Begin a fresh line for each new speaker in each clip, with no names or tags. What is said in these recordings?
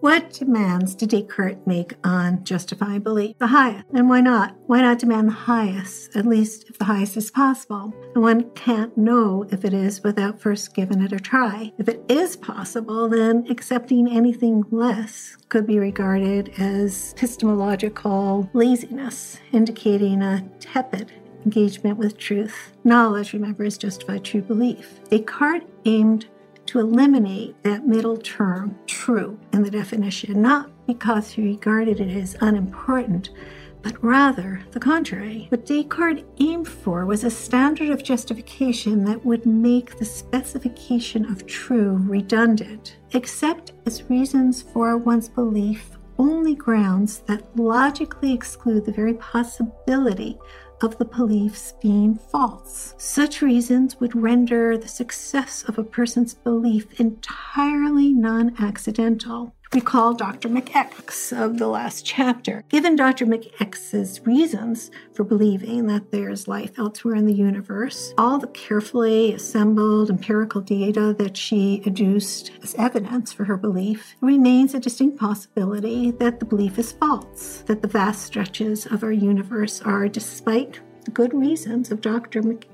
What demands did Descartes make on justifying belief? The highest. And why not? Why not demand the highest, at least if the highest is possible? And one can't know if it is without first giving it a try. If it is possible, then accepting anything less could be regarded as epistemological laziness, indicating a tepid engagement with truth. Knowledge, remember, is justified true belief. Descartes aimed to eliminate that middle term, true, in the definition, not because he regarded it as unimportant, but rather the contrary. What Descartes aimed for was a standard of justification that would make the specification of true redundant, except as reasons for one's belief only grounds that logically exclude the very possibility of the beliefs being false. Such reasons would render the success of a person's belief entirely non accidental. Recall Dr. McX of the last chapter. Given Dr. McX's reasons for believing that there's life elsewhere in the universe, all the carefully assembled empirical data that she adduced as evidence for her belief, remains a distinct possibility that the belief is false, that the vast stretches of our universe are, despite the good reasons of Dr. McX,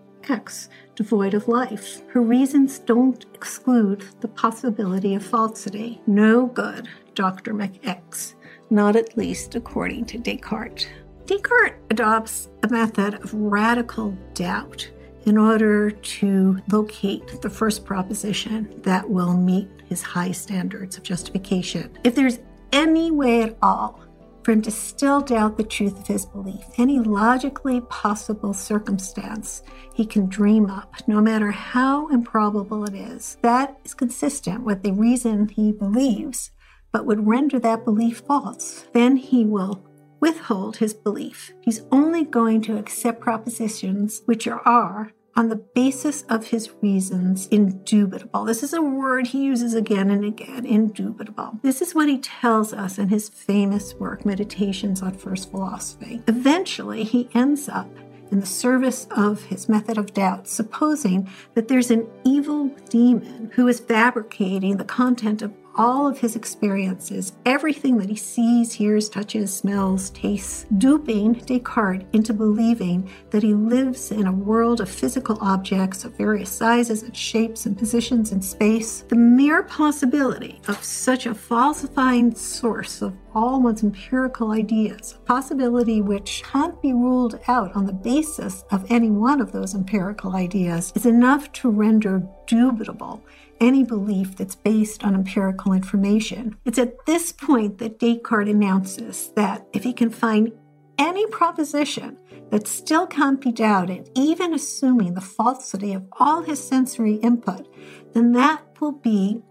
devoid of life. Her reasons don't exclude the possibility of falsity. No good, Dr. McX, not at least according to Descartes. Descartes adopts a method of radical doubt in order to locate the first proposition that will meet his high standards of justification. If there's any way at all for him to still doubt the truth of his belief. Any logically possible circumstance he can dream up, no matter how improbable it is, that is consistent with the reason he believes, but would render that belief false. Then he will withhold his belief. He's only going to accept propositions which are on the basis of his reasons indubitable. This is a word he uses again and again indubitable. This is what he tells us in his famous work, Meditations on First Philosophy. Eventually, he ends up in the service of his method of doubt, supposing that there's an evil demon who is fabricating the content of all of his experiences, everything that he sees, hears, touches, smells, tastes, duping Descartes into believing that he lives in a world of physical objects of various sizes and shapes and positions in space. The mere possibility of such a falsifying source of all one's empirical ideas, a possibility which can't be ruled out on the basis of any one of those empirical ideas, is enough to render dubitable any belief that's based on empirical information. It's at this point that Descartes announces that if he can find any proposition that still can't be doubted, even assuming the falsity of all his sensory input, then that will be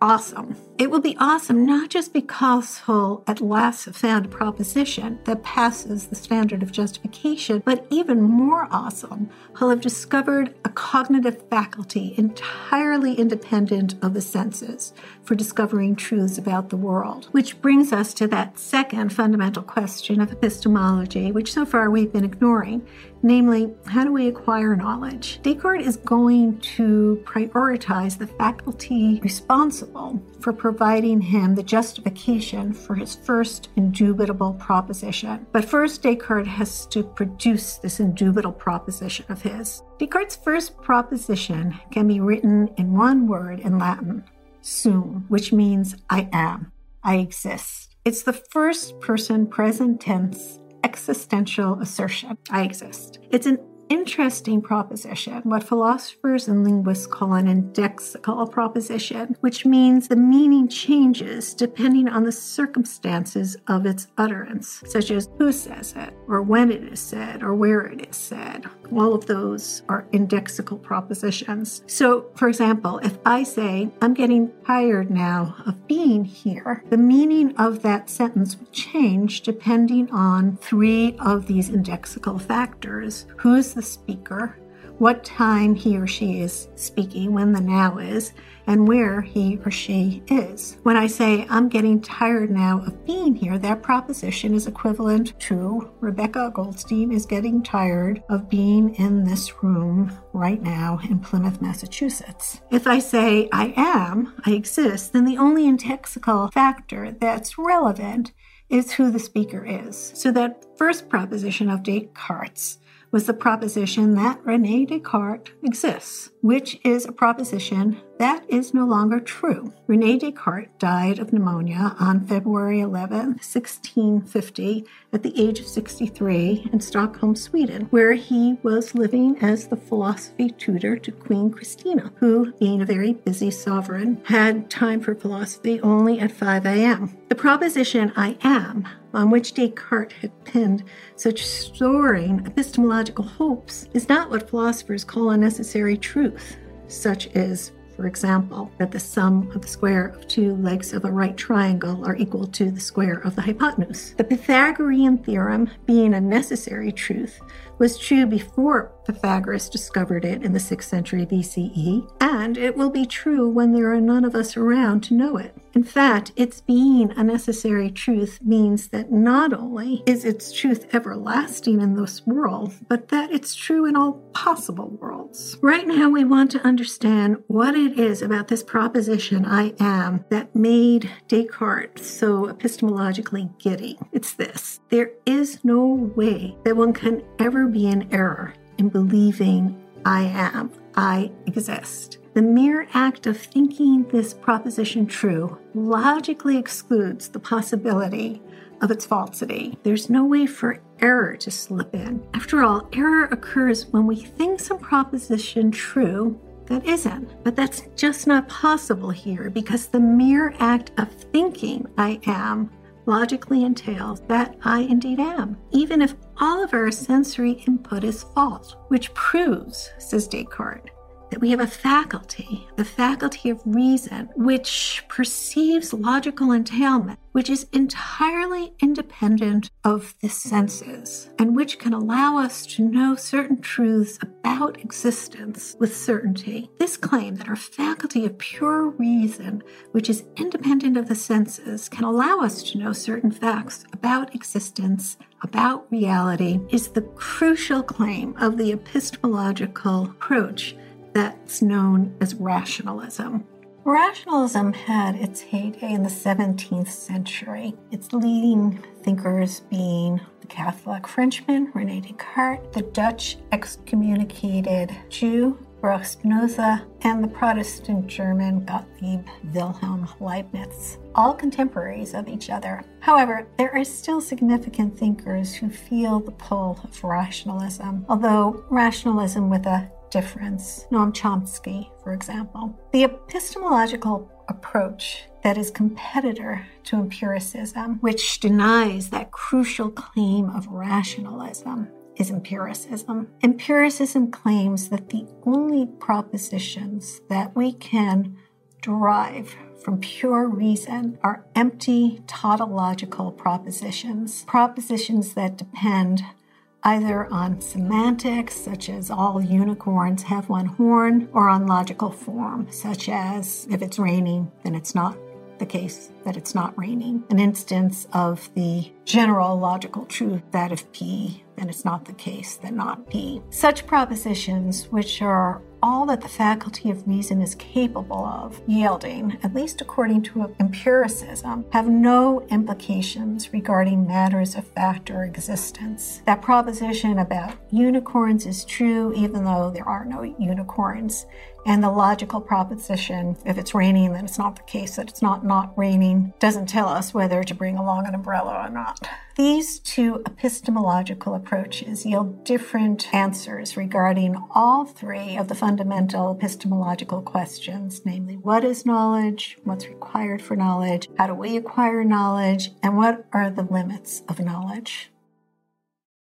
awesome. It will be awesome not just because he'll at last found a proposition that passes the standard of justification, but even more awesome, he'll have discovered a cognitive faculty entirely independent of the senses for discovering truths about the world. Which brings us to that second fundamental question of epistemology, which so far we've been ignoring, namely, how do we acquire knowledge? Descartes is going to prioritize the faculty responsible for providing him the justification for his first indubitable proposition. But first, Descartes has to produce this indubitable proposition of his. Descartes' first proposition can be written in one word in Latin, sum, which means I am, I exist. It's the first person present tense existential assertion I exist. It's an interesting proposition, what philosophers and linguists call an indexical proposition, which means the meaning changes depending on the circumstances of its utterance, such as who says it, or when it is said, or where it is said. All of those are indexical propositions. So, for example, if I say, I'm getting tired now of being here, the meaning of that sentence will change depending on three of these indexical factors. Who's the speaker? what time he or she is speaking, when the now is, and where he or she is. When I say, I'm getting tired now of being here, that proposition is equivalent to Rebecca Goldstein is getting tired of being in this room right now in Plymouth, Massachusetts. If I say, I am, I exist, then the only indexical factor that's relevant is who the speaker is. So that first proposition of Descartes was the proposition that Rene Descartes exists, which is a proposition that is no longer true. Rene Descartes died of pneumonia on February 11, 1650, at the age of 63 in Stockholm, Sweden, where he was living as the philosophy tutor to Queen Christina, who, being a very busy sovereign, had time for philosophy only at 5 a.m. The proposition I am on which Descartes had pinned such soaring epistemological hopes is not what philosophers call a necessary truth, such as for example, that the sum of the square of two legs of a right triangle are equal to the square of the hypotenuse. The Pythagorean theorem, being a necessary truth, was true before Pythagoras discovered it in the 6th century BCE, and it will be true when there are none of us around to know it. In fact, its being a necessary truth means that not only is its truth everlasting in this world, but that it's true in all possible worlds. Right now, we want to understand what it is about this proposition I am that made Descartes so epistemologically giddy. It's this there is no way that one can ever be in error in believing I am, I exist. The mere act of thinking this proposition true logically excludes the possibility of its falsity. There's no way for error to slip in. After all, error occurs when we think some proposition true that isn't. But that's just not possible here because the mere act of thinking I am logically entails that I indeed am, even if all of our sensory input is false, which proves, says Descartes, that we have a faculty, the faculty of reason, which perceives logical entailment, which is entirely independent of the senses, and which can allow us to know certain truths about existence with certainty. This claim that our faculty of pure reason, which is independent of the senses, can allow us to know certain facts about existence about reality is the crucial claim of the epistemological approach that's known as rationalism. Rationalism had its heyday in the 17th century, its leading thinkers being the Catholic Frenchman Rene Descartes, the Dutch excommunicated Jew Baruch Spinoza, and the Protestant German Gottlieb Wilhelm Leibniz, all contemporaries of each other. However, there are still significant thinkers who feel the pull of rationalism, although rationalism with a difference. Noam Chomsky, for example. The epistemological approach that is competitor to empiricism, which denies that crucial claim of rationalism, is empiricism. Empiricism claims that the only propositions that we can derive from pure reason are empty tautological propositions, propositions that depend either on semantics, such as all unicorns have one horn, or on logical form, such as if it's raining, then it's not the case that it's not raining. An instance of the general logical truth that if P, then it's not the case that not P. Such propositions, which are all that the faculty of reason is capable of yielding, at least according to empiricism, have no implications regarding matters of fact or existence. That proposition about unicorns is true even though there are no unicorns. And the logical proposition, if it's raining, then it's not the case that it's not not raining, doesn't tell us whether to bring along an umbrella or not. These two epistemological approaches yield different answers regarding all three of the fundamental epistemological questions namely, what is knowledge? What's required for knowledge? How do we acquire knowledge? And what are the limits of knowledge?